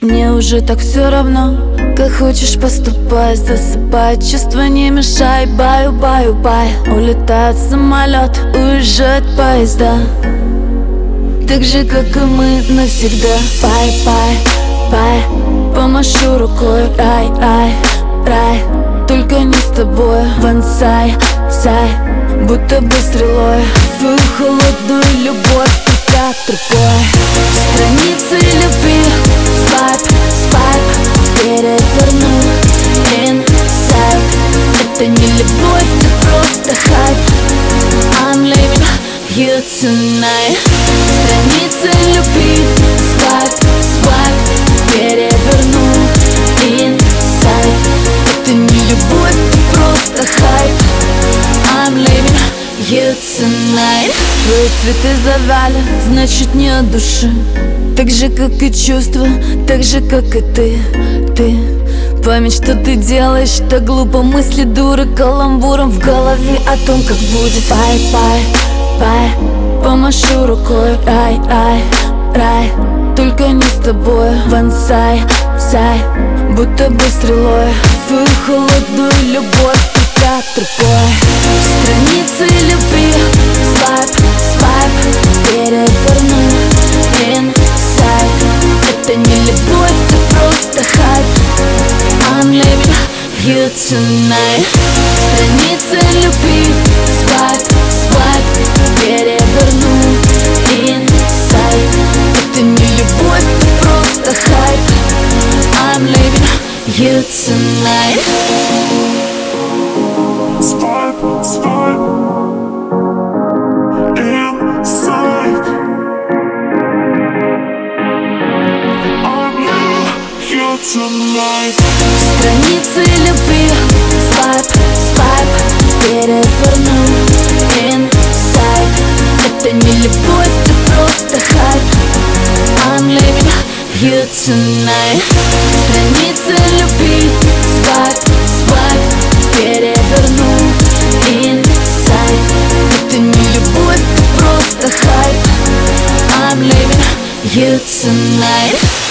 Мне уже так все равно, как хочешь поступай Засыпай, чувства не мешай Баю, баю, бай. Улетает самолет, уезжает поезда. Так же, как и мы навсегда. Bye, bye, bye Помашу рукой, рай, рай, рай Только не с тобой, вансай, сай Будто бы стрелой. Свою холодную любовь как другой Страницы Это не любовь, это просто хайп. I'm leaving you tonight. Страницы любви Свайп, свайп. Переверну Inside Это не любовь, это просто хайп. I'm leaving you tonight. Твои цветы завали, значит не от души. Так же, как и чувства, так же, как и ты. Ты Память, что ты делаешь, так глупо. Мысли дуры каламбуром в голове О том, как будет. Пай, пай, Помашу рукой, рай, рай, рай Только не с тобой, вансай, сай Будто бы стрелой. Свою холодную любовь ты другой you tonight. Страницы любви. Свайп, свайп Переверну Inside Это не любовь, это просто хайп. I'm leaving you tonight Страницы любви. Свайп, свайп Переверну Inside Это не любовь, это просто хайп. I'm leaving you tonight. Страницы любви. Свайп, свайп Переверну Inside Это не любовь, это просто хайп. I'm leaving you tonight